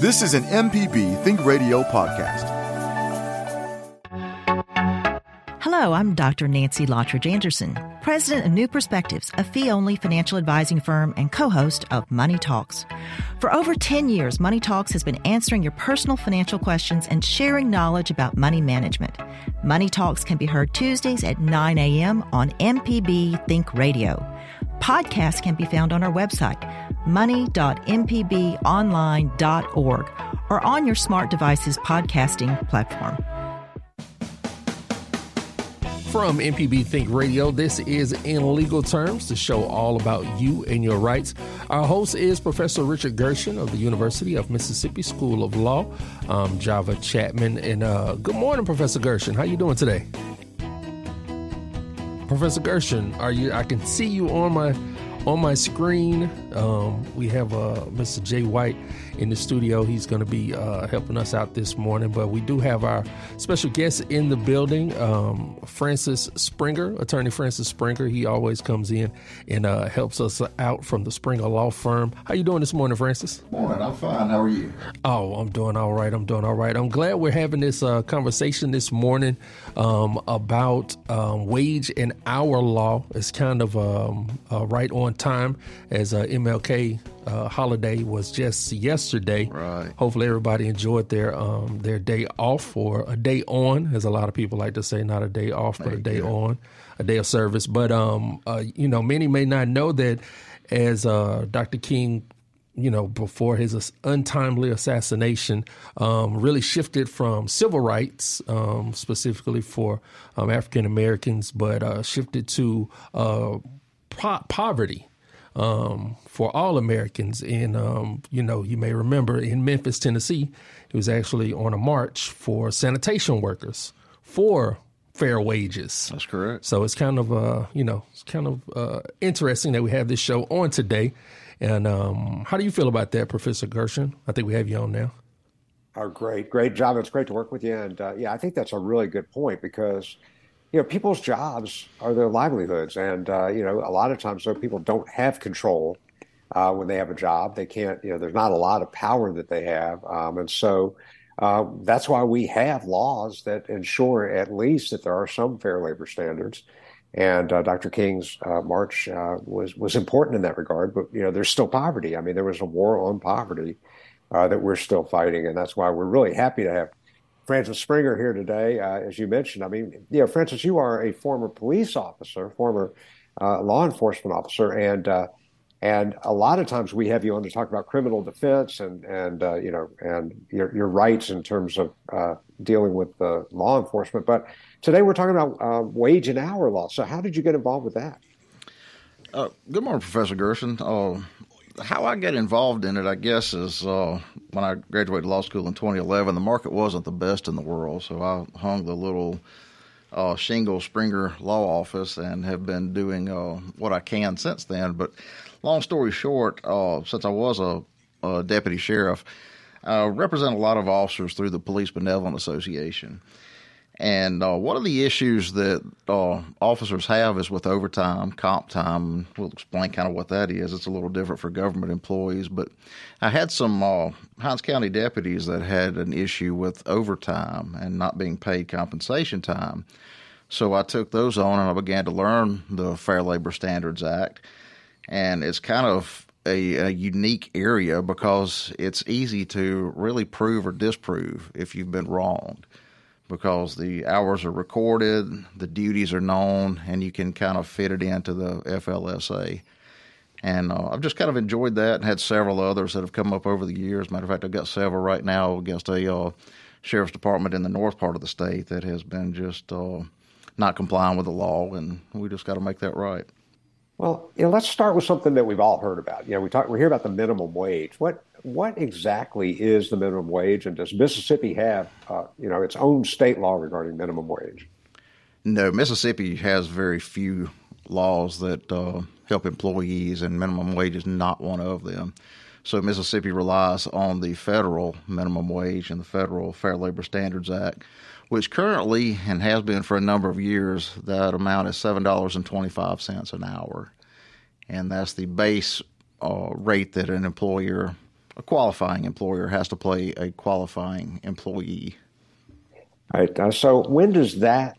This is an MPB Think Radio podcast. Hello, I'm Dr. Nancy Lottridge Anderson, president of New Perspectives, a fee only financial advising firm and co host of Money Talks. For over 10 years, Money Talks has been answering your personal financial questions and sharing knowledge about money management. Money Talks can be heard Tuesdays at 9 a.m. on MPB Think Radio. Podcasts can be found on our website, money.mpbonline.org, or on your smart device's podcasting platform. From MPB Think Radio, this is In Legal Terms, the show all about you and your rights. Our host is Professor Richard Gershon of the University of Mississippi School of Law, um, Java Chapman. And uh, good morning, Professor Gershon. How are you doing today? Professor Gershon, are you? I can see you on my on my screen. Um, we have uh, Mr. Jay White in the studio. He's going to be uh, helping us out this morning. But we do have our special guest in the building, um, Francis Springer, Attorney Francis Springer. He always comes in and uh, helps us out from the Springer Law Firm. How you doing this morning, Francis? Morning. I'm fine. How are you? Oh, I'm doing all right. I'm doing all right. I'm glad we're having this uh, conversation this morning um, about um, wage and hour law. It's kind of um, uh, right on time as uh, MLK uh, holiday was just yesterday. Right. Hopefully, everybody enjoyed their um, their day off or a day on, as a lot of people like to say, not a day off, but a day on, a day of service. But um, uh, you know, many may not know that as uh, Dr. King you know, before his untimely assassination, um, really shifted from civil rights, um, specifically for um, African Americans, but uh, shifted to uh, po- poverty um, for all Americans. And, um, you know, you may remember in Memphis, Tennessee, he was actually on a march for sanitation workers for fair wages. That's correct. So it's kind of, uh, you know, it's kind of uh, interesting that we have this show on today. And um, how do you feel about that, Professor Gershon? I think we have you on now. Oh, great, great job. It's great to work with you. And uh, yeah, I think that's a really good point because, you know, people's jobs are their livelihoods. And, uh, you know, a lot of times, though, people don't have control uh, when they have a job. They can't, you know, there's not a lot of power that they have. Um, and so uh, that's why we have laws that ensure at least that there are some fair labor standards. And uh, Dr. King's uh, march uh, was was important in that regard. But you know, there's still poverty. I mean, there was a war on poverty that we're still fighting, and that's why we're really happy to have Francis Springer here today. Uh, as you mentioned, I mean, you know, Francis, you are a former police officer, former uh, law enforcement officer, and and a lot of times we have you on to talk about criminal defense and and you know and your your rights in terms of dealing with law enforcement, but Today we're talking about uh, wage and hour law. So how did you get involved with that? Uh, good morning, Professor Gershon. Uh, how I got involved in it, I guess, is uh, when I graduated law school in 2011. The market wasn't the best in the world, so I hung the little uh, shingle Springer Law Office and have been doing uh, what I can since then. But long story short, since I was a, a deputy sheriff, I represent a lot of officers through the Police Benevolent Association. And uh, one of the issues that uh, officers have is with overtime, comp time. We'll explain kind of what that is. It's a little different for government employees, but I had some uh, Hinds County deputies that had an issue with overtime and not being paid compensation time. So I took those on and I began to learn the Fair Labor Standards Act. And it's kind of a, a, unique area because it's easy to really prove or disprove if you've been wronged because the hours are recorded, the duties are known, and you can kind of fit it into the FLSA. And uh, I've just kind of enjoyed that and had several others that have come up over the years. Matter of fact, I've got several right now against a uh, sheriff's department in the north part of the state that has been just uh, not complying with the law, and we just got to make that right. Well, you know, let's start with something that we've all heard about. You know, we talk, we hear about the minimum wage. What what exactly is the minimum wage, and does Mississippi have, uh, you know, its own state law regarding minimum wage? No, Mississippi has very few laws that uh, help employees, and minimum wage is not one of them. So Mississippi relies on the federal minimum wage and the federal Fair Labor Standards Act, which currently and has been for a number of years, that amount is seven dollars and twenty five cents an hour, and that's the base uh, rate that an employer a qualifying employer has to pay a qualifying employee. Right. Uh, so when does that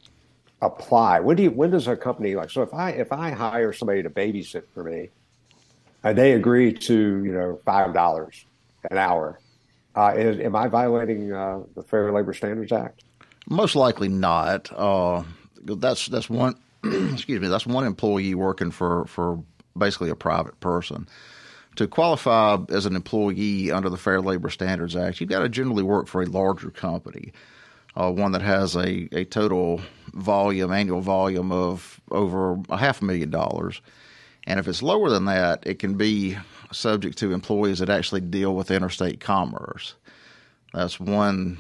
apply? When do you, when does a company like so if I if I hire somebody to babysit for me, and they agree to you know five dollars an hour, uh, is, am I violating uh, the Fair Labor Standards Act? Most likely not. Uh, that's that's one. excuse me. That's one employee working for for basically a private person. To qualify as an employee under the Fair Labor Standards Act, you've got to generally work for a larger company, uh, one that has a, a total volume, annual volume of over a half million dollars. And if it's lower than that, it can be subject to employees that actually deal with interstate commerce. That's one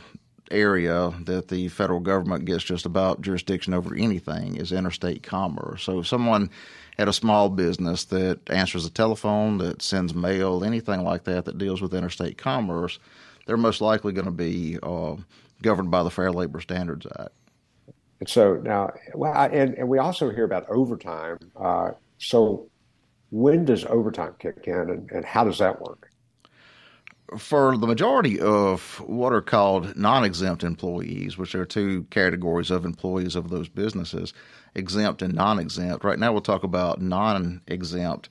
area that the federal government gets just about jurisdiction over anything is interstate commerce. So if someone at a small business that answers the telephone, that sends mail, anything like that that deals with interstate commerce, they're most likely going to be uh, governed by the Fair Labor Standards Act. And so now, well, I, and, and we also hear about overtime. Uh, so when does overtime kick in and, and how does that work? For the majority of what are called non-exempt employees, which are two categories of employees of those businesses, exempt and non-exempt. Right now, we'll talk about non-exempt.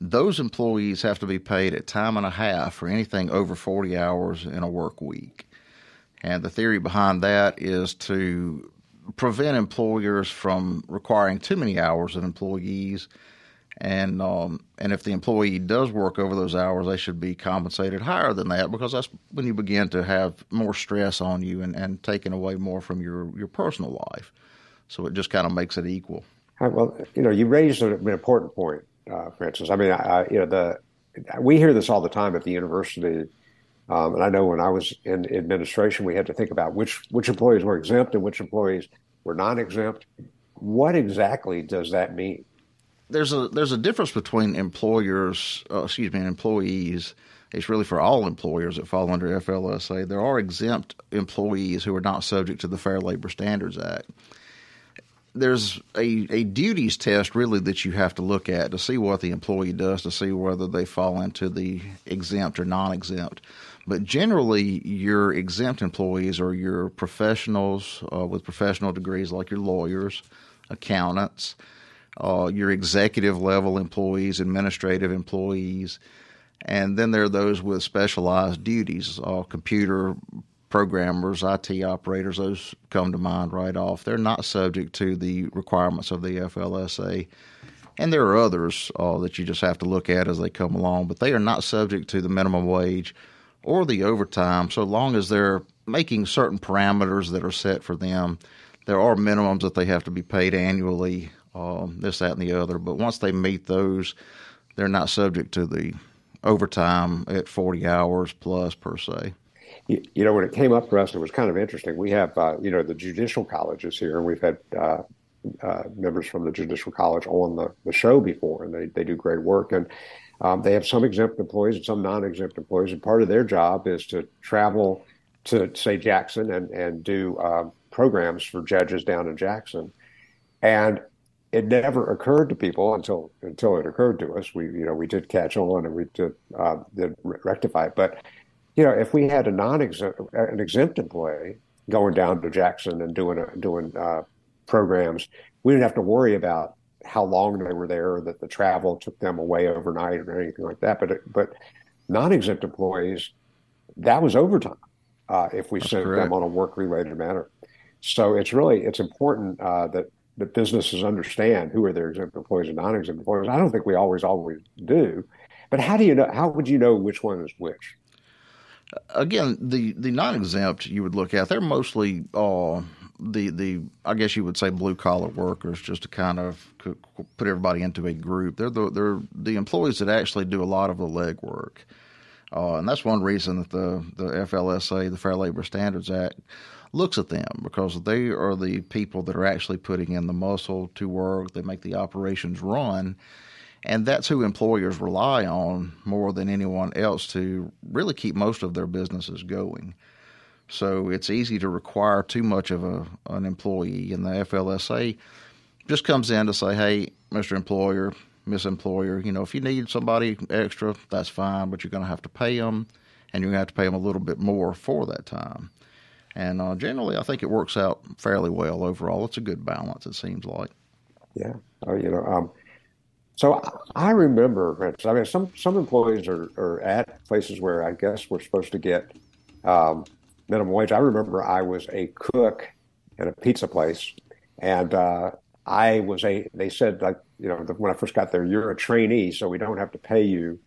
Those employees have to be paid at time and a half for anything over 40 hours in a work week. And the theory behind that is to prevent employers from requiring too many hours of employees and um, and if the employee does work over those hours, they should be compensated higher than that because that's when you begin to have more stress on you and, and taking away more from your, your personal life. So it just kind of makes it equal. Well, you know, you raised an important point, uh, Francis. I mean, I, you know, the we hear this all the time at the university, um, and I know when I was in administration, we had to think about which which employees were exempt and which employees were non-exempt. What exactly does that mean? There's a there's a difference between employers, uh, excuse me, employees. It's really for all employers that fall under FLSA. There are exempt employees who are not subject to the Fair Labor Standards Act. There's a, a duties test really that you have to look at to see what the employee does to see whether they fall into the exempt or non exempt. But generally, your exempt employees are your professionals uh, with professional degrees like your lawyers, accountants, uh, your executive level employees, administrative employees, and then there are those with specialized duties, uh, computer programmers, IT operators, those come to mind right off. They're not subject to the requirements of the FLSA. And there are others uh, that you just have to look at as they come along, but they are not subject to the minimum wage or the overtime so long as they're making certain parameters that are set for them. There are minimums that they have to be paid annually um, this, that, and the other. But once they meet those, they're not subject to the overtime at 40 hours plus per se. You, you, know, when it came up for us, it was kind of interesting. We have, uh, you know, the judicial colleges here, and we've had uh, uh, members from the judicial college on the, the show before, and they, they do great work. And um, they have some exempt employees and some non-exempt employees, and part of their job is to travel to, say, Jackson and and do uh, programs for judges down in Jackson. And it never occurred to people until until it occurred to us. We you know we did catch on and we did uh, did rectify it. But you know if we had a non an exempt employee going down to Jackson and doing a, doing uh, programs, we didn't have to worry about how long they were there, or that the travel took them away overnight or anything like that. But but non exempt employees, that was overtime uh, if we That's sent correct. them on a work related matter. So it's really it's important uh, that that businesses understand who are their exempt employees and non-exempt employees. I don't think we always always do. But how do you know? How would you know which one is which? Again, the the non-exempt you would look at. They're mostly uh, the the I guess you would say blue collar workers, just to kind of put everybody into a group. They're the they're the employees that actually do a lot of the legwork. Uh, and that's one reason that the, the FLSA, the Fair Labor Standards Act, looks at them because they are the people that are actually putting in the muscle to work. They make the operations run. And that's who employers rely on more than anyone else to really keep most of their businesses going. So it's easy to require too much of a, an employee, and the FLSA just comes in to say, hey, Mr. Employer, Miss Employer, you know, if you need somebody extra, that's fine, but you're going to have to pay them and you're going to have to pay them a little bit more for that time. And uh, generally, I think it works out fairly well overall. It's a good balance, it seems like. Yeah. Oh, you know, um, so I remember, I mean, some some employees are, are at places where I guess we're supposed to get um, minimum wage. I remember I was a cook at a pizza place, and uh, I was a. They said like you know when I first got there, you're a trainee, so we don't have to pay you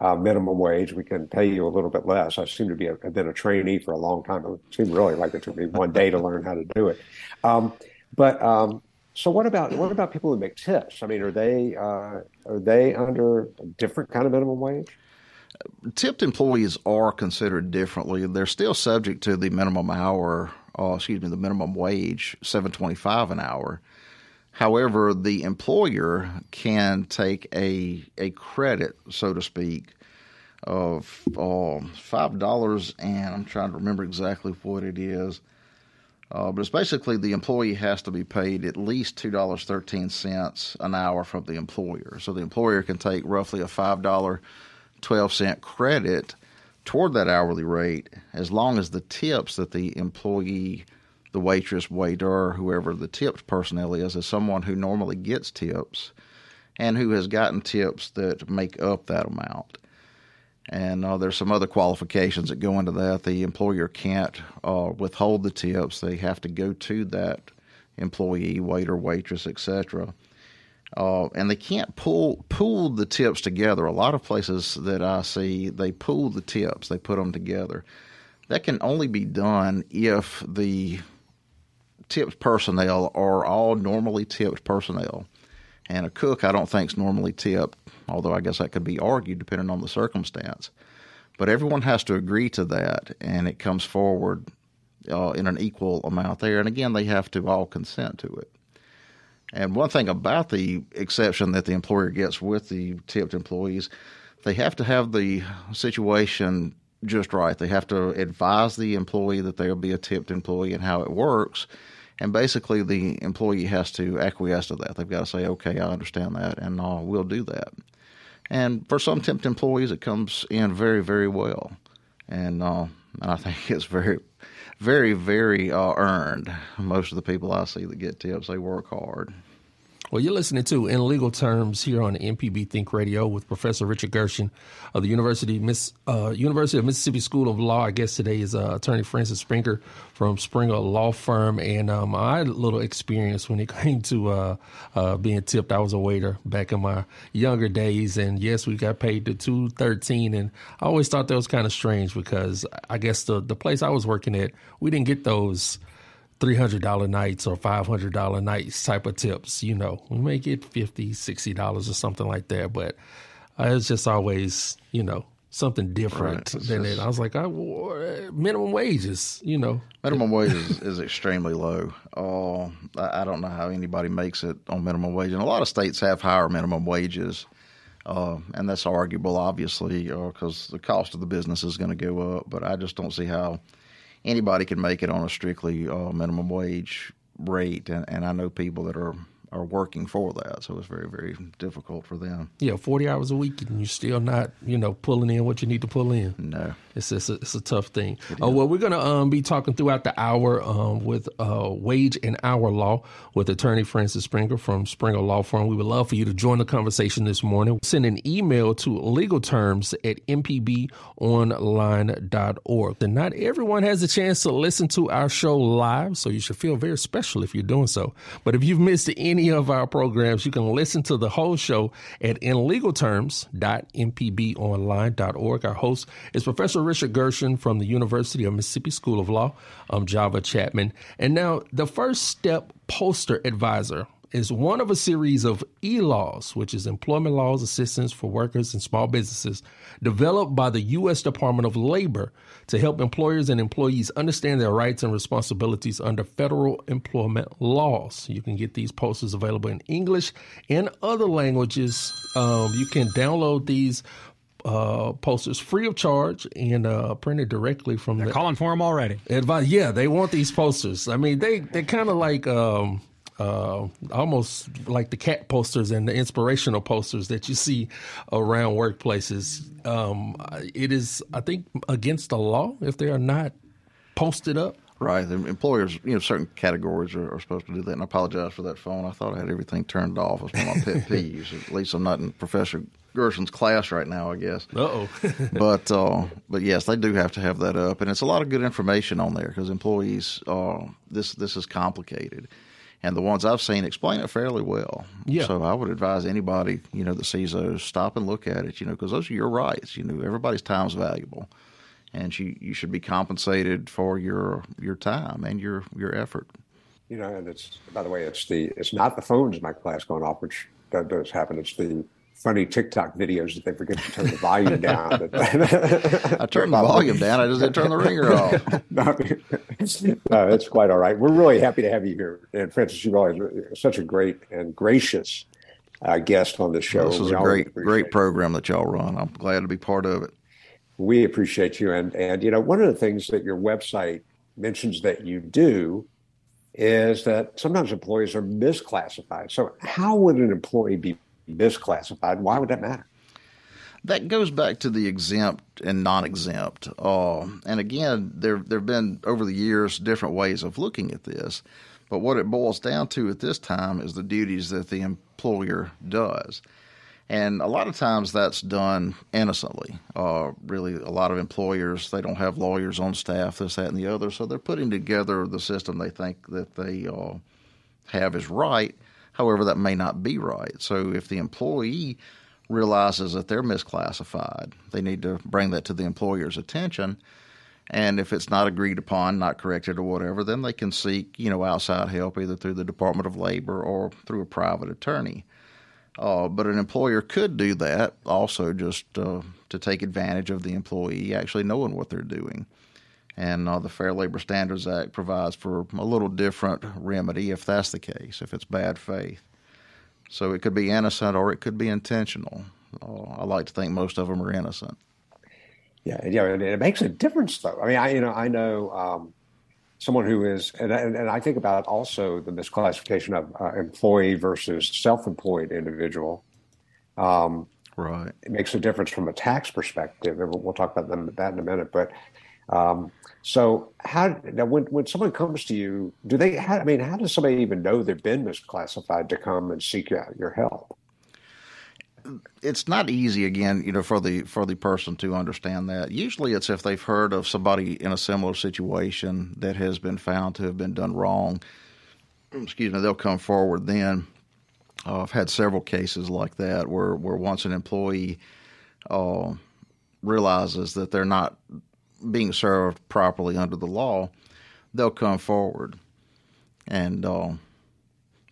uh, minimum wage. We can pay you a little bit less. I seem to be a, have been a trainee for a long time. It seemed really like it took me one day to learn how to do it. Um, but um, so what about what about people who make tips? I mean, are they uh, are they under a different kind of minimum wage? Tipped employees are considered differently. They're still subject to the minimum hour, uh, excuse me, the minimum wage, seven twenty five an hour. However, the employer can take a a credit, so to speak, of uh, five dollars, and I'm trying to remember exactly what it is. Uh, but it's basically the employee has to be paid at least two dollars thirteen cents an hour from the employer. So the employer can take roughly a five dollar twelve cent credit toward that hourly rate as long as the tips that the employee, the waitress, waiter, whoever the tips personnel is, is someone who normally gets tips and who has gotten tips that make up that amount. And uh, there's some other qualifications that go into that. The employer can't uh, withhold the tips; they have to go to that employee, waiter, waitress, etc. Uh, and they can't pull pool the tips together. A lot of places that I see, they pool the tips, they put them together. That can only be done if the tips personnel are all normally tipped personnel. And a cook, I don't think, is normally tipped although I guess that could be argued depending on the circumstance. But everyone has to agree to that, and it comes forward uh, in an equal amount there. And again, they have to all consent to it. And one thing about the exception that the employer gets with the tipped employees, they have to have the situation just right. They have to advise the employee that they'll be a tipped employee and how it works. And basically, the employee has to acquiesce to that. They've got to say, okay, I understand that, and uh, we'll do that. And for some temp employees, it comes in very, very well. And, uh, and I think it's very, very, very uh, earned. Most of the people I see that get tips, they work hard. Well, you're listening to In Legal Terms here on MPB Think Radio with Professor Richard Gershon of the University, Miss, uh, University of Mississippi School of Law. I guess today is uh, Attorney Francis Springer from Springer Law Firm. And um, I had a little experience when it came to uh, uh, being tipped. I was a waiter back in my younger days. And yes, we got paid to 213 And I always thought that was kind of strange because I guess the, the place I was working at, we didn't get those – three hundred dollar nights or five hundred dollar nights type of tips. You know, we may get fifty, sixty dollars $60 or something like that, but uh, it's just always you know something different right. than just, it. I was like, I, minimum wages, you know. Minimum wage is, is extremely low. Uh, I, I, don't know how anybody makes it on minimum wage, and a lot of states have higher minimum wages. Uh, and that's arguable, obviously, because uh, the cost of the business is going to go up. But I just don't see how anybody can make it on a strictly uh, minimum wage rate, and, and I know people that are are working for that. So it's very, very difficult for them. Yeah, 40 hours a week and you're still not, you know, pulling in what you need to pull in. No. It's, it's, a, it's a tough thing. Uh, well, we're going to um, be talking throughout the hour um, with uh, wage and hour law with attorney Francis Springer from Springer Law Firm. We would love for you to join the conversation this morning. Send an email to legal terms at mpbonline.org. And not everyone has a chance to listen to our show live, so you should feel very special if you're doing so. But if you've missed any of our programs, you can listen to the whole show at inlegalterms.mpbonline.org. Our host is Professor Richard Gershon from the University of Mississippi School of Law. I'm Java Chapman. And now, the First Step Poster Advisor is one of a series of e-laws, which is employment laws assistance for workers and small businesses, developed by the U.S. Department of Labor to help employers and employees understand their rights and responsibilities under federal employment laws. You can get these posters available in English and other languages. Um, you can download these uh, posters free of charge and uh, printed directly from. They're the, calling for them already. Advice, yeah, they want these posters. I mean, they they kind of like. Um, uh, almost like the cat posters and the inspirational posters that you see around workplaces. Um, it is, I think, against the law if they are not posted up. Right. The employers, you know, certain categories are, are, supposed to do that. And I apologize for that phone. I thought I had everything turned off. It's one of my pet peeves. At least I'm not in Professor Gershon's class right now, I guess. Uh-oh. but uh, but yes, they do have to have that up, and it's a lot of good information on there because employees, uh, this this is complicated, and the ones I've seen explain it fairly well. Yeah. So I would advise anybody you know that sees those stop and look at it, you know, because those are your rights. You know, everybody's time is valuable and you you should be compensated for your your time and your your effort. You know, and it's by the way, it's the it's not the phones in my class going off, which that does happen. It's the funny TikTok videos that they forget to turn the volume down. I turned the volume down. I just didn't turn the ringer off. no, no, that's quite all right. We're really happy to have you here, and Francis, you're always such a great and gracious uh, guest on the show. This is we a great great program that y'all run. I'm glad to be part of it. We appreciate you. And, and, you know, one of the things that your website mentions that you do is that sometimes employees are misclassified. So, how would an employee be misclassified? Why would that matter? That goes back to the exempt and non-exempt. Uh, and again, there there have been over the years different ways of looking at this, but what it boils down to at this time is the duties that the employer does. And a lot of times that's done innocently. Uh, really, a lot of employers they don't have lawyers on staff, this, that, and the other, so they're putting together the system they think that they uh, have is right. However, that may not be right. So if the employee realizes that they're misclassified, they need to bring that to the employer's attention. And if it's not agreed upon, not corrected or whatever, then they can seek, you know, outside help either through the Department of Labor or through a private attorney. Uh, but an employer could do that also just uh, to take advantage of the employee actually knowing what they're doing. And uh, the Fair Labor Standards Act provides for a little different remedy if that's the case, if it's bad faith. So it could be innocent or it could be intentional. Uh, I like to think most of them are innocent. Yeah, yeah, and it makes a difference though. I mean, I you know I know um, someone who is, and, and, and, I think about also the misclassification of uh, employee versus self-employed individual. Um, right. It makes a difference from a tax perspective, and we'll, talk about that in a minute. But um, so, how now when when someone comes to you, do they? How, I mean, how does somebody even know they've been misclassified to come and seek out your help? it's not easy again, you know, for the for the person to understand that. Usually, it's if they've heard of somebody in a similar situation that has been found to have been done wrong. Excuse me, they'll come forward then. Uh, I've had several cases like that where where once an employee uh, realizes that they're not being served properly under the law, they'll come forward and. Uh,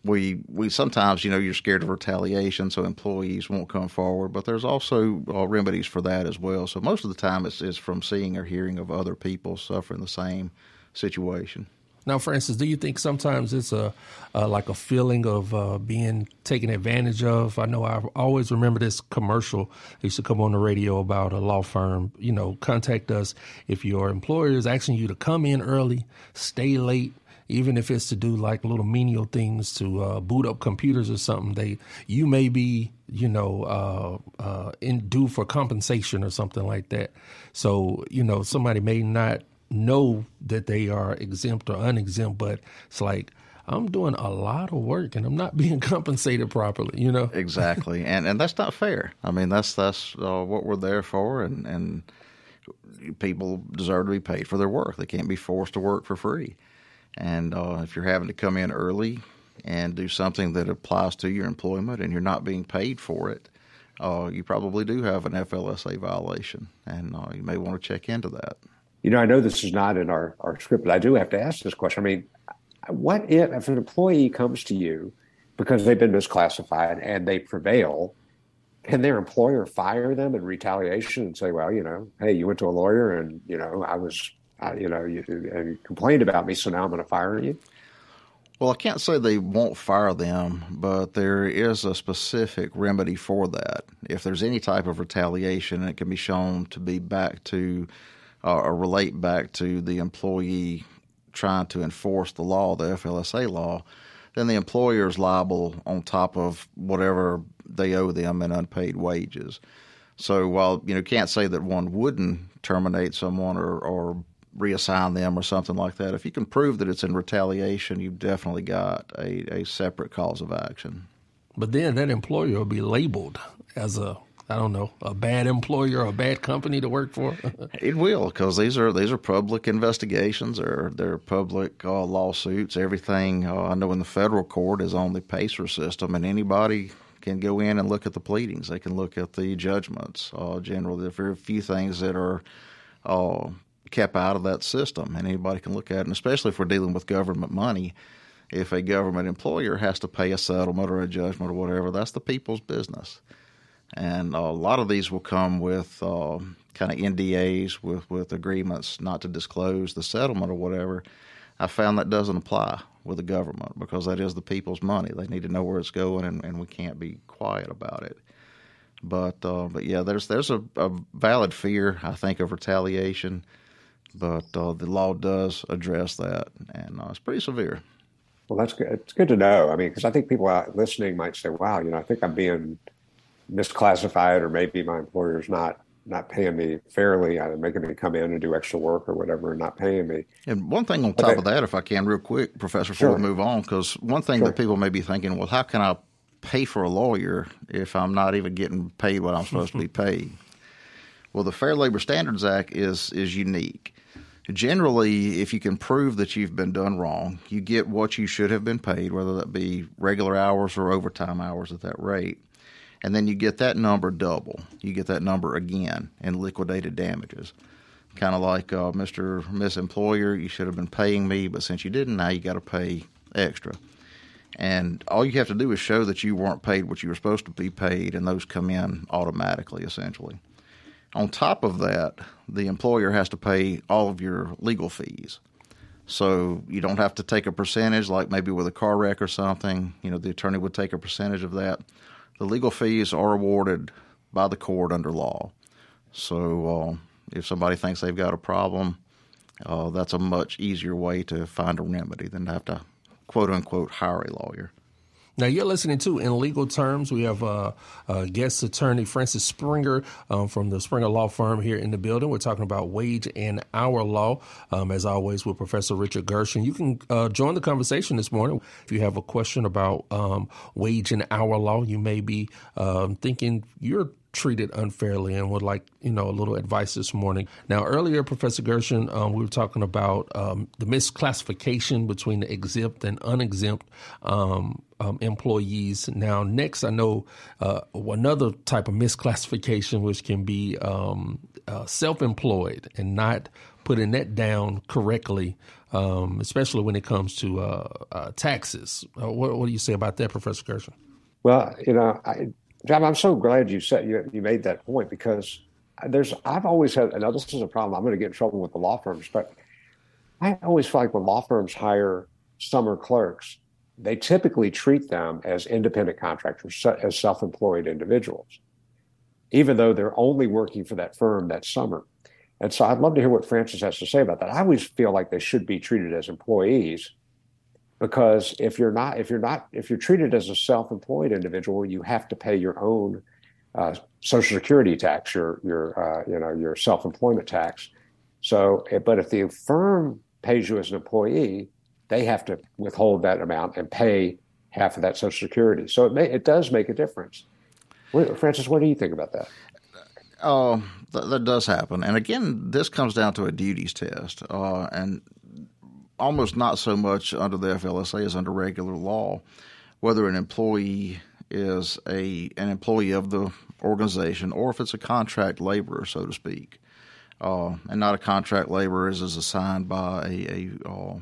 we we sometimes you know you're scared of retaliation, so employees won't come forward. But there's also uh, remedies for that as well. So most of the time, it's, it's from seeing or hearing of other people suffering the same situation. Now, Francis, do you think sometimes it's a like a feeling of uh, being taken advantage of? I know I always remember this commercial that used to come on the radio about a law firm. You know, contact us if your employer is asking you to come in early, stay late, even if it's to do like little menial things to uh, boot up computers or something, they you may be you know uh, uh, in due for compensation or something like that. So you know somebody may not know that they are exempt or unexempt, but it's like I'm doing a lot of work and I'm not being compensated properly, you know. exactly, and and that's not fair. I mean, that's that's uh, what we're there for, and and people deserve to be paid for their work. They can't be forced to work for free. And uh, if you're having to come in early and do something that applies to your employment and you're not being paid for it, uh, you probably do have an FLSA violation, and uh, you may want to check into that. You know, I know this is not in our, our script, but I do have to ask this question. I mean, what if, if an employee comes to you because they've been misclassified and they prevail, can their employer fire them in retaliation and say, well, you know, hey, you went to a lawyer and, you know, I was uh, you know, you, you complained about me, so now I'm going to fire you? Well, I can't say they won't fire them, but there is a specific remedy for that. If there's any type of retaliation, it can be shown to be back to uh, or relate back to the employee trying to enforce the law, the FLSA law, then the employer is liable on top of whatever they owe them in unpaid wages. So while you know can't say that one wouldn't terminate someone or, or reassign them or something like that, if you can prove that it's in retaliation, you've definitely got a, a separate cause of action. But then that employer will be labeled as a I don't know, a bad employer a bad company to work for? it will, because these are these are public investigations or they're public uh, lawsuits. Everything uh, I know in the federal court is on the PACER system, and anybody can go in and look at the pleadings. They can look at the judgments. Uh, generally, there are very few things that are uh, kept out of that system, and anybody can look at it. And especially if we're dealing with government money, if a government employer has to pay a settlement or a judgment or whatever, that's the people's business. And a lot of these will come with uh, kind of NDAs, with, with agreements not to disclose the settlement or whatever. I found that doesn't apply with the government because that is the people's money. They need to know where it's going, and, and we can't be quiet about it. But uh, but yeah, there's there's a, a, valid fear I think of retaliation, but uh, the law does address that, and uh, it's pretty severe. Well, that's good. It's good to know. I mean, because I think people listening might say, "Wow, you know, I think I'm being misclassified, or maybe my employer's not not paying me fairly, either making me come in and do extra work or whatever, and not paying me. And one thing on top okay. of that, if I can, real quick, Professor, before sure. we move on, because one thing sure. that people may be thinking, well, how can I pay for a lawyer if I'm not even getting paid what I'm supposed to be paid? Well, the Fair Labor Standards Act is is unique. Generally, if you can prove that you've been done wrong, you get what you should have been paid, whether that be regular hours or overtime hours at that rate and then you get that number double. You get that number again in liquidated damages. Kind of like uh, Mr. Miss Employer, you should have been paying me, but since you didn't, now you got to pay extra. And all you have to do is show that you weren't paid what you were supposed to be paid, and those come in automatically, essentially. On top of that, the employer has to pay all of your legal fees. So you don't have to take a percentage, like maybe with a car wreck or something. You know, the attorney would take a percentage of that the legal fees are awarded by the court under law. So uh, if somebody thinks they've got a problem, uh, that's a much easier way to find a remedy than to have to quote unquote hire a lawyer. Now you're listening to in legal terms. We have uh, uh, guest attorney Francis Springer um, from the Springer Law Firm here in the building. We're talking about wage and hour law, um, as always, with Professor Richard Gershon. You can uh, join the conversation this morning if you have a question about um, wage and hour law. You may be um, thinking you're treated unfairly and would like you know a little advice this morning. Now, earlier, Professor Gershon, um, we were talking about um, the misclassification between the exempt and unexempt um, um employees. Now, next, I know uh, another type of misclassification, which can be um, uh, self-employed and not putting that down correctly. Um, especially when it comes to uh, uh taxes. Uh, what, what, do you say about that, Professor Gershon? Well, you know, I, John, I'm so glad you said you, you made that point because there's I've always had. Now this is a problem. I'm going to get in trouble with the law firms, but I always feel like when law firms hire summer clerks, they typically treat them as independent contractors, as self-employed individuals, even though they're only working for that firm that summer. And so I'd love to hear what Francis has to say about that. I always feel like they should be treated as employees because if you're not if you're not if you're treated as a self-employed individual you have to pay your own uh, social security tax your your uh, you know your self-employment tax so eh, but if the firm pays you as an employee they have to withhold that amount and pay half of that social security so it may it does make a difference francis what do you think about that Oh, that, that, does happen. And again, this comes down to a duties test. Uh, and almost not so much under the FLSA as under regular law, whether an employee is a an employee of the organization or if it's a contract laborer, so to speak, uh, and not a contract laborer is, is assigned by a a, uh,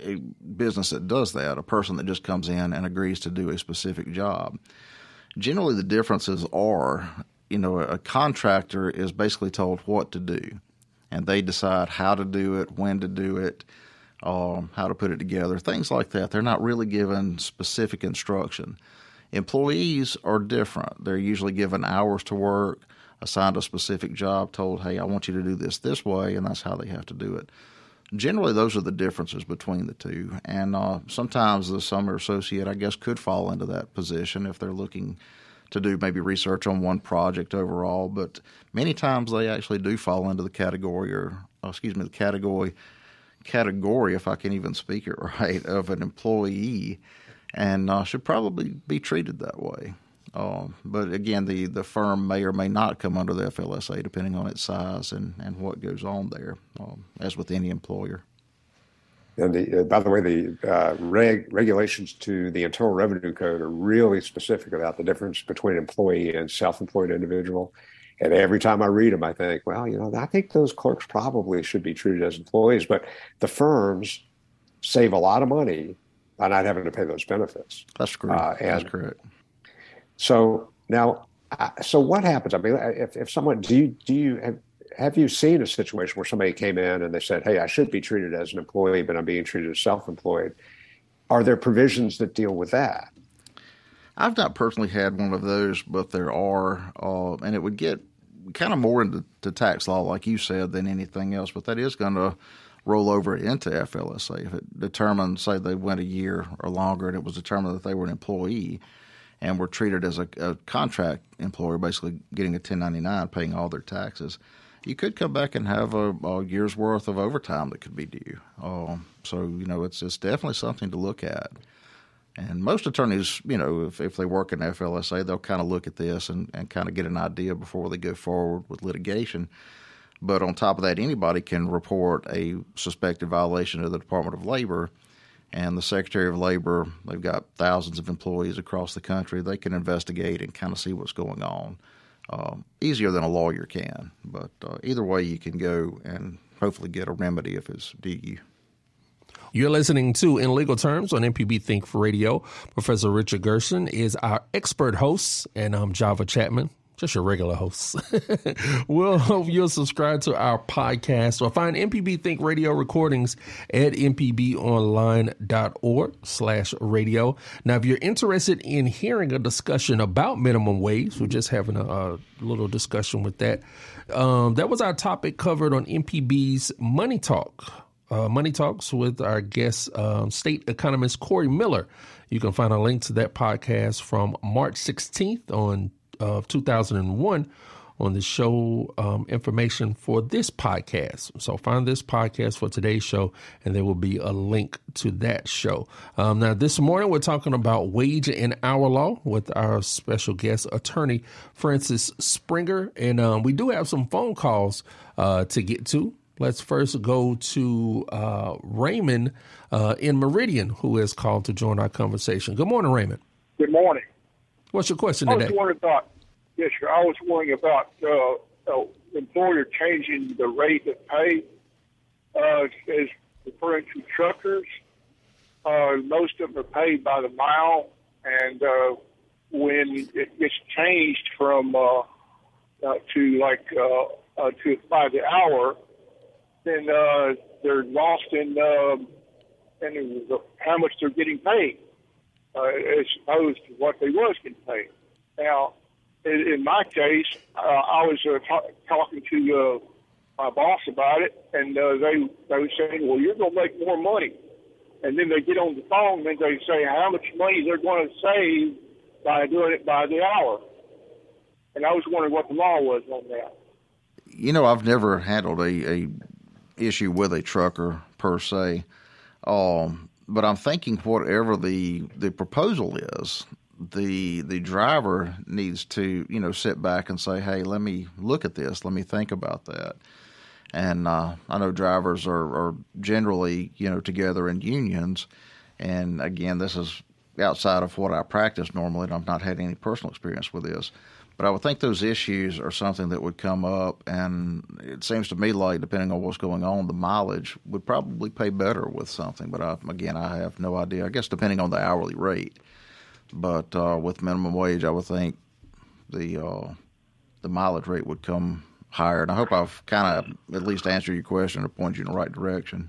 a business that does that, a person that just comes in and agrees to do a specific job. Generally, the differences are, you know, a contractor is basically told what to do, and they decide how to do it, when to do it um, how to put it together, things like that. They're not really given specific instruction. Employees are different. They're usually given hours to work, assigned a specific job, told, hey, I want you to do this this way, and that's how they have to do it. generally, those are the differences between the two. And uh, sometimes the summer associate, I guess, could fall into that position if they're looking to do maybe research on one project overall. But many times they actually do fall into the category, or oh, excuse me, the category category, if I can even speak it right, of an employee, and uh, should probably be treated that way. Uh, but again, the, the firm may or may not come under the FLSA depending on its size and, and what goes on there, um, as with any employer. And the, uh, by the way, the uh, reg, regulations to the Internal Revenue Code are really specific about the difference between employee and self-employed individual. And every time I read them, I think, well, you know, I think those clerks probably should be treated as employees, but the firms save a lot of money by not having to pay those benefits. That's correct. Uh, That's correct. So now, so what happens? I mean, if, if someone do you do you have, have you seen a situation where somebody came in and they said, "Hey, I should be treated as an employee, but I'm being treated as self-employed"? Are there provisions that deal with that? I've not personally had one of those, but there are, uh, and it would get kind of more into tax law, like you said, than anything else. But that is going to roll over into FLSA if it determined, say, they went a year or longer, and it was determined that they were an employee and were treated as a, a contract employer, basically getting a 1099, paying all their taxes. You could come back and have a, a year's worth of overtime that could be due. Um, so you know, it's it's definitely something to look at. And most attorneys, you know, if, if they work in FLSA, they'll kind of look at this and, and kind of get an idea before they go forward with litigation. But on top of that, anybody can report a suspected violation to the Department of Labor. And the Secretary of Labor, they've got thousands of employees across the country. They can investigate and kind of see what's going on. Um, easier than a lawyer can. But uh, either way, you can go and hopefully get a remedy if it's due. You're listening to In Legal Terms on MPB Think Radio. Professor Richard Gershon is our expert host, and I'm Java Chapman just your regular host. we'll hope you'll subscribe to our podcast or find MPB Think Radio recordings at mpbonline.org slash radio. Now, if you're interested in hearing a discussion about minimum wage, we're just having a, a little discussion with that. Um, that was our topic covered on MPB's Money Talk. Uh, Money Talks with our guest, um, state economist Corey Miller. You can find a link to that podcast from March 16th on of 2001 on the show um, information for this podcast. So find this podcast for today's show, and there will be a link to that show. Um, now, this morning we're talking about wage and hour law with our special guest, attorney Francis Springer, and um, we do have some phone calls uh, to get to. Let's first go to uh, Raymond uh, in Meridian, who has called to join our conversation. Good morning, Raymond. Good morning. What's your question I today? was wondering about, yes, sir. I was wondering about uh, uh, employer changing the rate of pay. Uh, as referring to truckers, uh, most of them are paid by the mile, and uh, when it gets changed from uh, uh, to like uh, uh, to by the hour, then uh, they're lost in in how much they're getting paid uh, as opposed to what they was getting paid. Now, in, in my case, uh, I was uh, t- talking to uh, my boss about it, and uh, they they were saying, "Well, you're going to make more money." And then they get on the phone and they say how much money they're going to save by doing it by the hour. And I was wondering what the law was on that. You know, I've never handled a, a issue with a trucker per se. Um, but I'm thinking whatever the the proposal is, the the driver needs to you know sit back and say, hey, let me look at this, let me think about that. And uh, I know drivers are, are generally you know together in unions, and again, this is outside of what I practice normally, and I've not had any personal experience with this. But I would think those issues are something that would come up, and it seems to me like, depending on what's going on, the mileage would probably pay better with something. But I, again, I have no idea. I guess depending on the hourly rate. But uh, with minimum wage, I would think the uh, the mileage rate would come higher. And I hope I've kind of at least answered your question or pointed you in the right direction.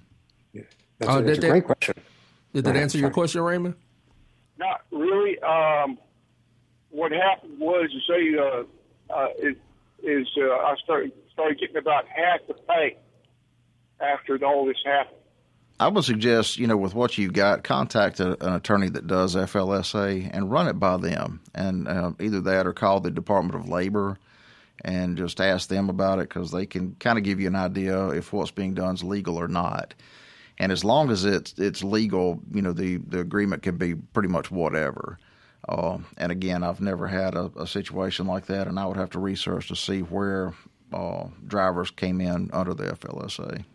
Yeah, that's, uh, a, that's a great question. Did that answer your question, Raymond? Not really. Um, what happened was, you say, uh, uh, is, is uh, I started started getting about half the pay, after all this happened. I would suggest, you know, with what you've got, contact a, an attorney that does FLSA and run it by them, and uh, either that or call the Department of Labor and just ask them about it because they can kind of give you an idea if what's being done is legal or not. And as long as it's it's legal, you know, the the agreement can be pretty much whatever. Uh, and again, I've never had a, a, situation like that, and I would have to research to see where uh, drivers came in under the FLSA.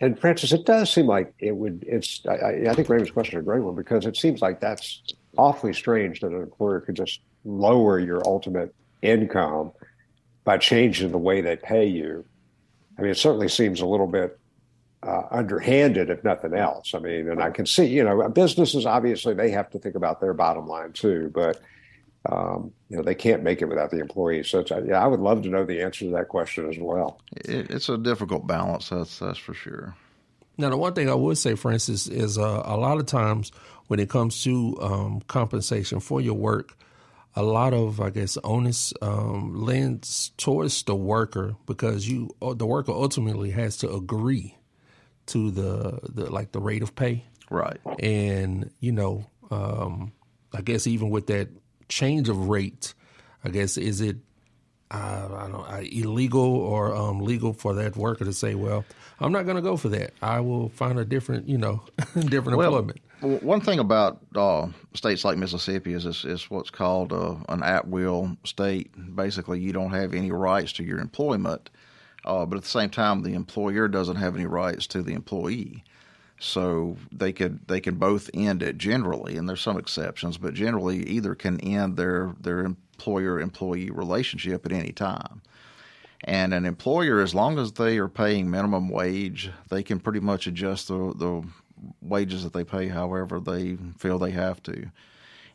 And Francis, it does seem like it would. It's. I, I think Raymond's question is a great one because it seems like that's awfully strange that an employer could just lower your ultimate income by changing the way they pay you. I mean, it certainly seems a little bit uh, underhanded, if nothing else. I mean, and I can see, you know, businesses obviously they have to think about their bottom line too, but um, you know they can't make it without the employees. So yeah, I would love to know the answer to that question as well. It, it's a difficult balance, that's that's for sure. Now, the one thing I would say, Francis, is uh, a lot of times when it comes to um, compensation for your work, a lot of I guess onus um, lends towards the worker because you uh, the worker ultimately has to agree to the, the like the rate of pay. Right. And, you know, um, I guess even with that change of rate, I guess is it uh, I don't know, uh, illegal or um, legal for that worker to say, well, I'm not going to go for that. I will find a different, you know, different well, employment. One thing about uh, states like Mississippi is it's, it's what's called uh, an at will state. Basically, you don't have any rights to your employment uh, but at the same time, the employer doesn't have any rights to the employee. So they could they can both end it generally, and there's some exceptions, but generally either can end their their employer employee relationship at any time. And an employer, as long as they are paying minimum wage, they can pretty much adjust the the wages that they pay however they feel they have to.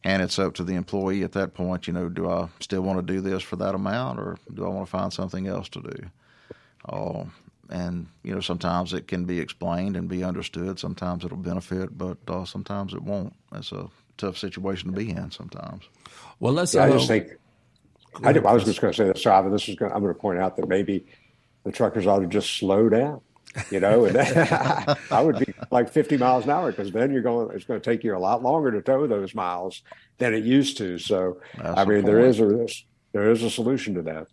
And it's up to the employee at that point, you know, do I still want to do this for that amount or do I want to find something else to do? Uh, and you know sometimes it can be explained and be understood. Sometimes it'll benefit, but uh, sometimes it won't. It's a tough situation to be in sometimes. Well, let's. Yeah, I just think. I, I, was just going to say this, Robin. This is going, I'm going to point out that maybe the truckers ought to just slow down. You know, and I would be like 50 miles an hour because then you're going. It's going to take you a lot longer to tow those miles than it used to. So, That's I mean, there is a there is a solution to that.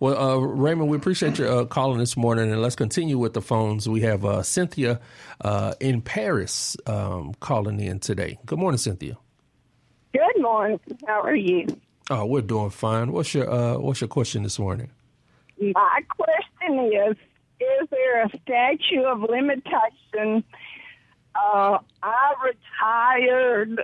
Well, uh, Raymond, we appreciate your uh, calling this morning, and let's continue with the phones. We have uh, Cynthia uh, in Paris um, calling in today. Good morning, Cynthia. Good morning. How are you? Oh, we're doing fine. What's your uh, What's your question this morning? My question is: Is there a statute of limitation? Uh, I retired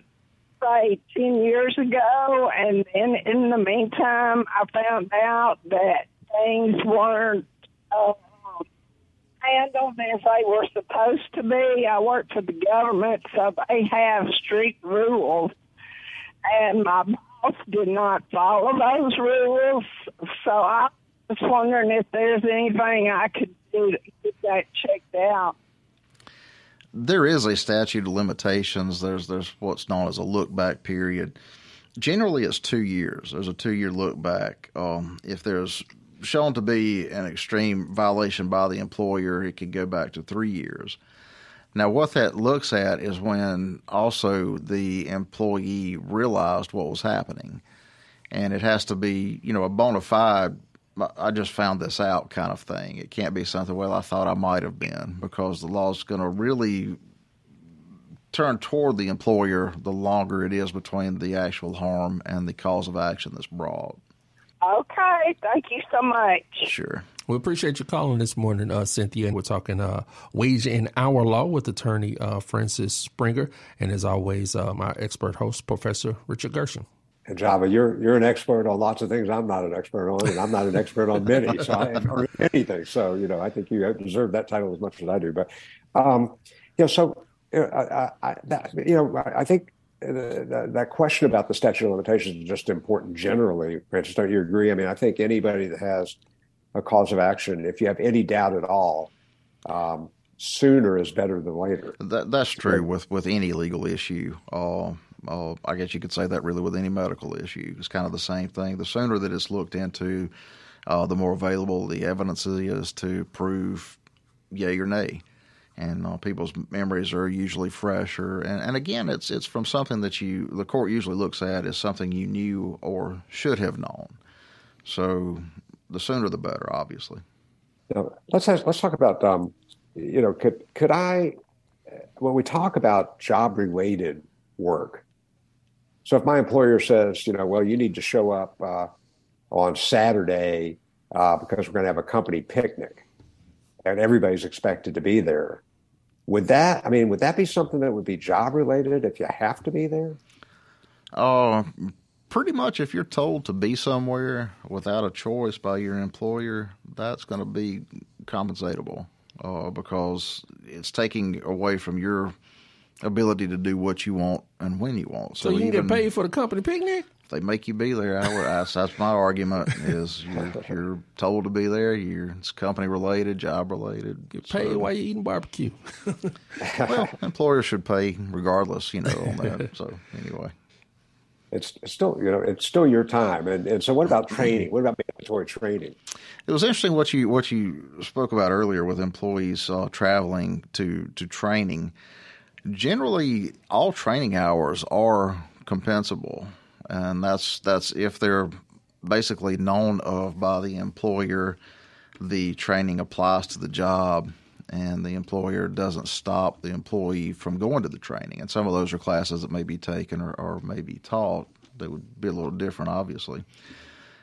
say 10 years ago, and then in the meantime, I found out that things weren't uh, handled as they were supposed to be. I work for the government, so they have strict rules, and my boss did not follow those rules. So I was wondering if there's anything I could do to get that checked out there is a statute of limitations. There's there's what's known as a look back period. Generally, it's two years. There's a two year look back. Um, if there's shown to be an extreme violation by the employer, it can go back to three years. Now, what that looks at is when also the employee realized what was happening. And it has to be, you know, a bona fide I just found this out kind of thing. It can't be something, well, I thought I might have been, because the law is going to really turn toward the employer the longer it is between the actual harm and the cause of action that's brought. Okay, thank you so much. Sure. We appreciate you calling this morning, uh, Cynthia. We're talking uh, wage and hour law with attorney uh, Francis Springer, and as always, uh, my expert host, Professor Richard Gershon and Java, you're you're an expert on lots of things I'm not an expert on, and I'm not an expert on many, so I or anything. So you know, I think you deserve that title as much as I do. But um, you know, so uh, I, I, that, you know, I think that, that question about the statute of limitations is just important generally. Francis, don't you agree? I mean, I think anybody that has a cause of action, if you have any doubt at all, um, sooner is better than later. That, that's true with with any legal issue. Uh, uh, I guess you could say that really with any medical issue. It's kind of the same thing. The sooner that it's looked into, uh, the more available the evidence is to prove yay or nay. And uh, people's memories are usually fresher, and, and again, it's it's from something that you the court usually looks at as something you knew or should have known. So, the sooner the better, obviously. Now, let's let's talk about um, you know could could I when we talk about job related work. So if my employer says you know well you need to show up uh, on Saturday uh, because we're going to have a company picnic and everybody's expected to be there, would that I mean would that be something that would be job related if you have to be there? Uh, pretty much if you're told to be somewhere without a choice by your employer, that's going to be compensatable uh, because it's taking away from your ability to do what you want and when you want. So, so you can get paid for the company picnic. If they make you be there, I would, I, that's my argument. Is you're, you're, told to be there. You're it's company related, job related. Get paid so. while you're eating barbecue. well, employers should pay regardless, you know, on that. So anyway it's still you know it's still your time and and so what about training what about mandatory training it was interesting what you what you spoke about earlier with employees uh, traveling to to training generally all training hours are compensable and that's that's if they're basically known of by the employer the training applies to the job and the employer doesn't stop the employee from going to the training. And some of those are classes that may be taken or, or may be taught They would be a little different, obviously.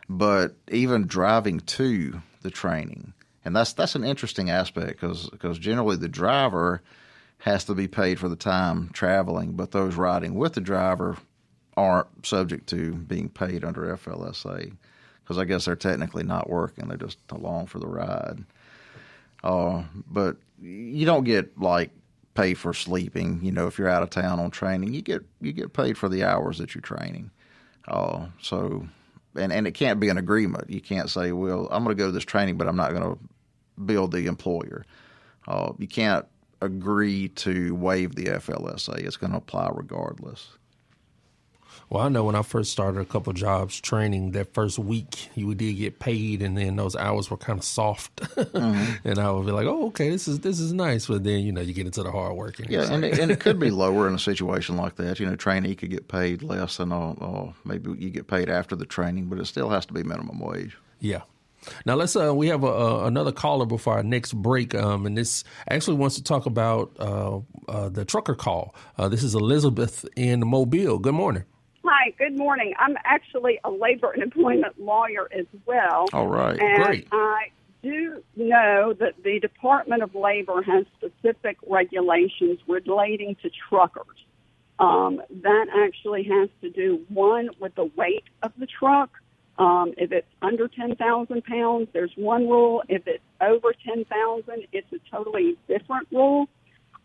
But even driving to the training, and that's that's an interesting aspect because because generally the driver has to be paid for the time traveling, but those riding with the driver aren't subject to being paid under FLSA because I guess they're technically not working; they're just along for the ride. Uh, but you don't get like pay for sleeping. You know, if you're out of town on training, you get you get paid for the hours that you're training. Uh, so, and and it can't be an agreement. You can't say, "Well, I'm going to go to this training, but I'm not going to bill the employer." Uh, you can't agree to waive the FLSA. It's going to apply regardless. Well, I know when I first started a couple jobs training, that first week you did get paid, and then those hours were kind of soft, mm-hmm. and I would be like, "Oh, okay, this is this is nice." But then you know you get into the hard work. And yeah, and, like, it, and it could be lower in a situation like that. You know, trainee could get paid less than uh, uh, maybe you get paid after the training, but it still has to be minimum wage. Yeah. Now let's. Uh, we have a, a, another caller before our next break, um, and this actually wants to talk about uh, uh, the trucker call. Uh, this is Elizabeth in Mobile. Good morning. Hi, good morning. I'm actually a labor and employment lawyer as well. All right, and great. I do know that the Department of Labor has specific regulations relating to truckers. Um, that actually has to do, one, with the weight of the truck. Um, if it's under 10,000 pounds, there's one rule. If it's over 10,000, it's a totally different rule.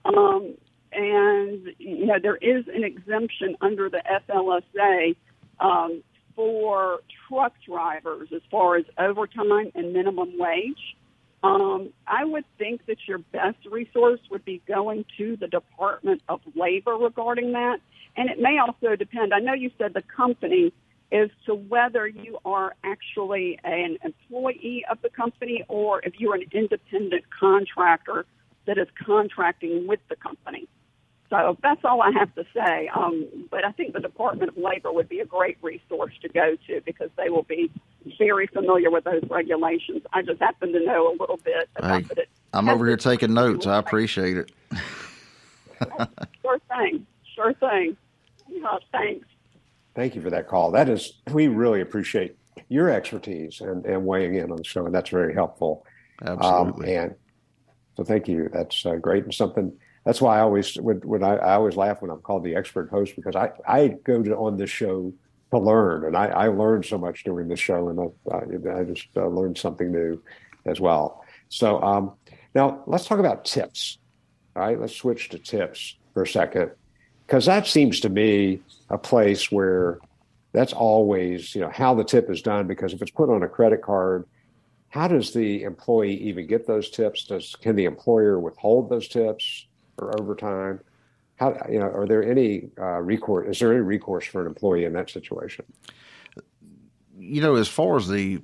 Um, and you know there is an exemption under the FLSA um, for truck drivers as far as overtime and minimum wage. Um, I would think that your best resource would be going to the Department of Labor regarding that, and it may also depend. I know you said the company as to whether you are actually an employee of the company or if you're an independent contractor that is contracting with the company. So that's all I have to say. Um, but I think the Department of Labor would be a great resource to go to because they will be very familiar with those regulations. I just happen to know a little bit about hey, it. I'm over here taking notes. I appreciate it. sure thing. Sure thing. Uh, thanks. Thank you for that call. That is, we really appreciate your expertise and, and weighing in on the show, and that's very helpful. Absolutely. Um, and so, thank you. That's uh, great and something that's why I always when, when I, I, always laugh when I'm called the expert host because I, I go to, on this show to learn and I, I learned so much during the show and I, I just uh, learned something new as well. So um, now let's talk about tips. All right, let's switch to tips for a second because that seems to me a place where that's always you know how the tip is done because if it's put on a credit card how does the employee even get those tips does can the employer withhold those tips or overtime? How you know are there any uh, recourse? Is there any recourse for an employee in that situation? You know, as far as the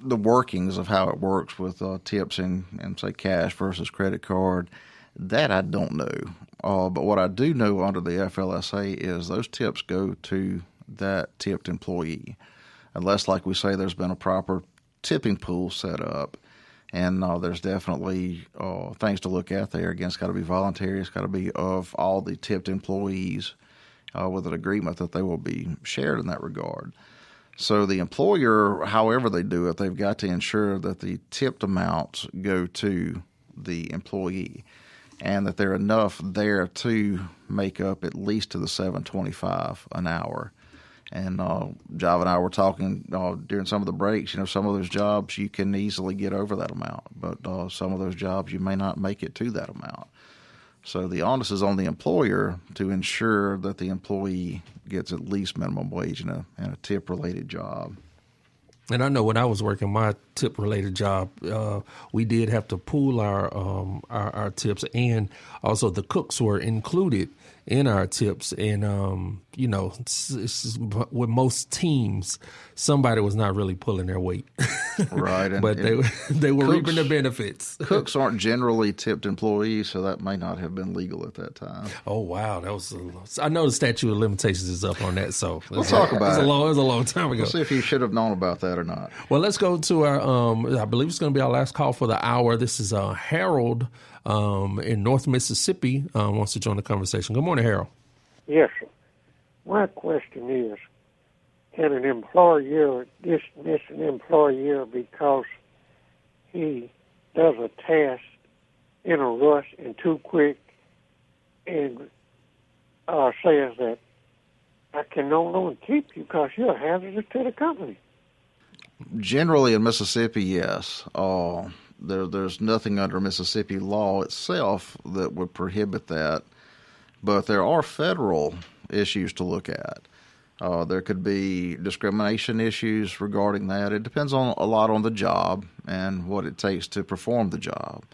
the workings of how it works with uh, tips and, and say cash versus credit card, that I don't know. Uh, but what I do know under the FLSA is those tips go to that tipped employee, unless, like we say, there's been a proper tipping pool set up. And uh, there's definitely uh, things to look at there. Again, it's got to be voluntary. It's got to be of all the tipped employees uh, with an agreement that they will be shared in that regard. So the employer, however they do it, they've got to ensure that the tipped amounts go to the employee and that they're enough there to make up at least to the 725 an hour. And uh, Java and I were talking uh, during some of the breaks. You know, some of those jobs you can easily get over that amount, but uh, some of those jobs you may not make it to that amount. So the onus is on the employer to ensure that the employee gets at least minimum wage in a, in a tip related job. And I know when I was working my tip related job, uh, we did have to pool our, um, our, our tips, and also the cooks were included in our tips. And um, you know, it's, it's, with most teams, somebody was not really pulling their weight, right? And, but they they were cooks, reaping the benefits. cooks aren't generally tipped employees, so that may not have been legal at that time. Oh wow, that was a, I know the statute of limitations is up on that, so we'll talk a, about it. A long, it was a long time ago. We'll see if you should have known about that or not. Well, let's go to our. Um, I believe it's going to be our last call for the hour. This is uh, Harold um, in North Mississippi uh, wants to join the conversation. Good morning, Harold. Yes, sir. My question is, can an employer dismiss an employer because he does a task in a rush and too quick and uh, says that I can no longer keep you because you're hazardous to the company? Generally, in Mississippi, yes. Uh, there, there's nothing under Mississippi law itself that would prohibit that, but there are federal issues to look at. Uh, there could be discrimination issues regarding that. It depends on a lot on the job and what it takes to perform the job.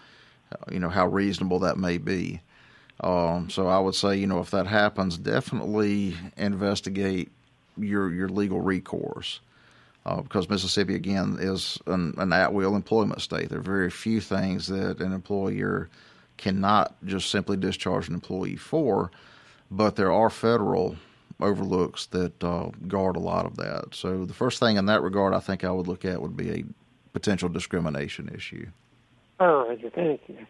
You know how reasonable that may be. Um, so I would say, you know, if that happens, definitely investigate your your legal recourse uh, because Mississippi again is an, an at-will employment state. There are very few things that an employer cannot just simply discharge an employee for, but there are federal overlooks that uh, guard a lot of that. So the first thing in that regard, I think I would look at would be a potential discrimination issue. All right, thank you.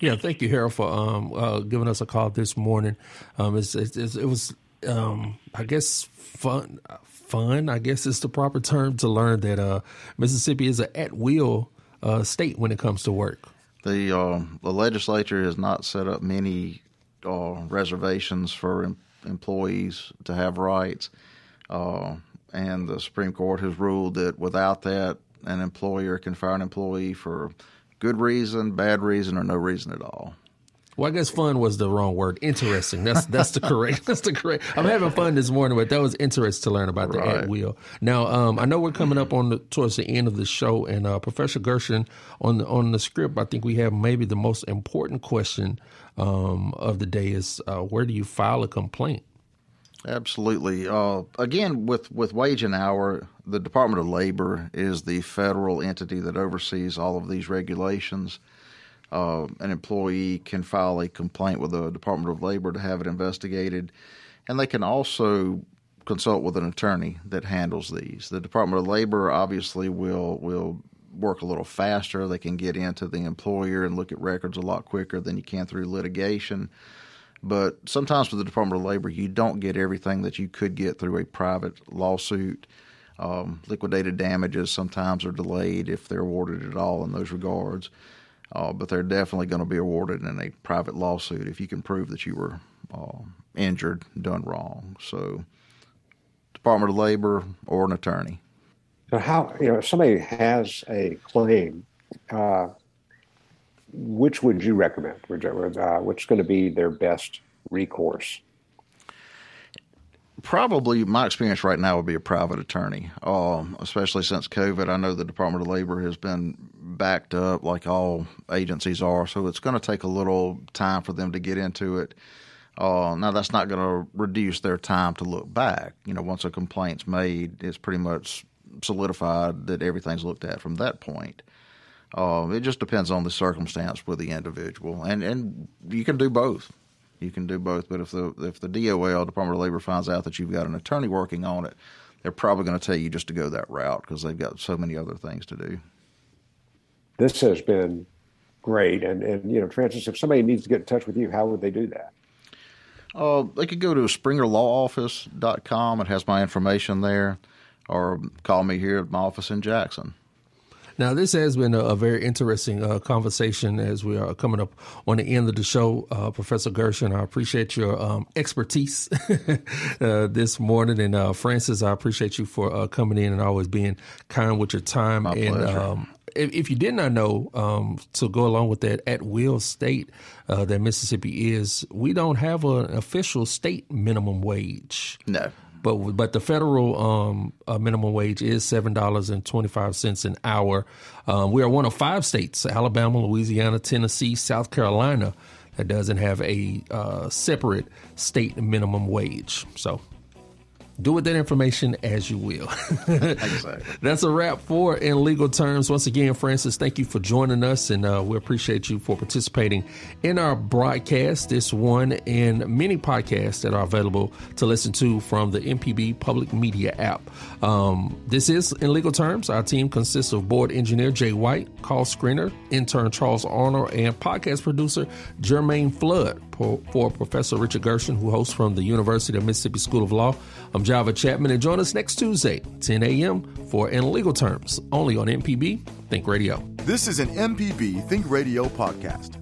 Yeah, thank you, Harold, for um, uh, giving us a call this morning. Um, it's, it's, it's, it was, um, I guess, fun fun, I guess is the proper term, to learn that uh, Mississippi is an at will uh, state when it comes to work. The uh, the legislature has not set up many uh, reservations for em- employees to have rights, uh, and the Supreme Court has ruled that without that, an employer can fire an employee for good reason, bad reason, or no reason at all. Well, I guess fun was the wrong word. Interesting. That's that's the correct. That's the correct. I'm having fun this morning, but that was interesting to learn about the right. at will. Now, um, I know we're coming up on the towards the end of the show, and uh, Professor Gershon on the on the script. I think we have maybe the most important question um, of the day is uh, where do you file a complaint? Absolutely. Uh, again, with with wage and hour, the Department of Labor is the federal entity that oversees all of these regulations uh, an employee can file a complaint with the Department of Labor to have it investigated, and they can also consult with an attorney that handles these. The Department of Labor obviously will will work a little faster. They can get into the employer and look at records a lot quicker than you can through litigation. But sometimes with the Department of Labor, you don't get everything that you could get through a private lawsuit. Um, liquidated damages sometimes are delayed if they're awarded at all in those regards uh, but they're definitely going to be awarded in a private lawsuit if you can prove that you were uh, injured, done wrong. So, Department of Labor or an attorney. So, how you know if somebody has a claim, uh, which would you recommend? Uh, which is going to be their best recourse? Probably my experience right now would be a private attorney, um, especially since COVID. I know the Department of Labor has been backed up like all agencies are, so it's going to take a little time for them to get into it. Uh, now, that's not going to reduce their time to look back. You know, once a complaint's made, it's pretty much solidified that everything's looked at from that point. Uh, it just depends on the circumstance with the individual, and and you can do both. You can do both, but if the if the DOL Department of Labor finds out that you've got an attorney working on it, they're probably going to tell you just to go that route because they've got so many other things to do. This has been great, and and you know, Francis, if somebody needs to get in touch with you, how would they do that? Uh, they could go to springerlawoffice.com. It has my information there, or call me here at my office in Jackson. Now, this has been a, a very interesting uh, conversation as we are coming up on the end of the show. Uh, Professor Gershon, I appreciate your um, expertise uh, this morning. And uh, Francis, I appreciate you for uh, coming in and always being kind with your time. My and pleasure. um, if, if you did not know, um, to go along with that at will state uh, that Mississippi is, we don't have an official state minimum wage. No. But but the federal um, uh, minimum wage is seven dollars and twenty five cents an hour. Um, we are one of five states: Alabama, Louisiana, Tennessee, South Carolina, that doesn't have a uh, separate state minimum wage. So do with that information as you will. Exactly. That's a wrap for In Legal Terms. Once again, Francis, thank you for joining us, and uh, we appreciate you for participating in our broadcast, this one and many podcasts that are available to listen to from the MPB Public Media app. Um, this is In Legal Terms. Our team consists of board engineer Jay White, call screener, intern Charles Arnold, and podcast producer Jermaine Flood for, for Professor Richard Gershon, who hosts from the University of Mississippi School of Law. I'm Java Chapman, and join us next Tuesday, 10 a.m. for In Legal Terms, only on MPB Think Radio. This is an MPB Think Radio podcast.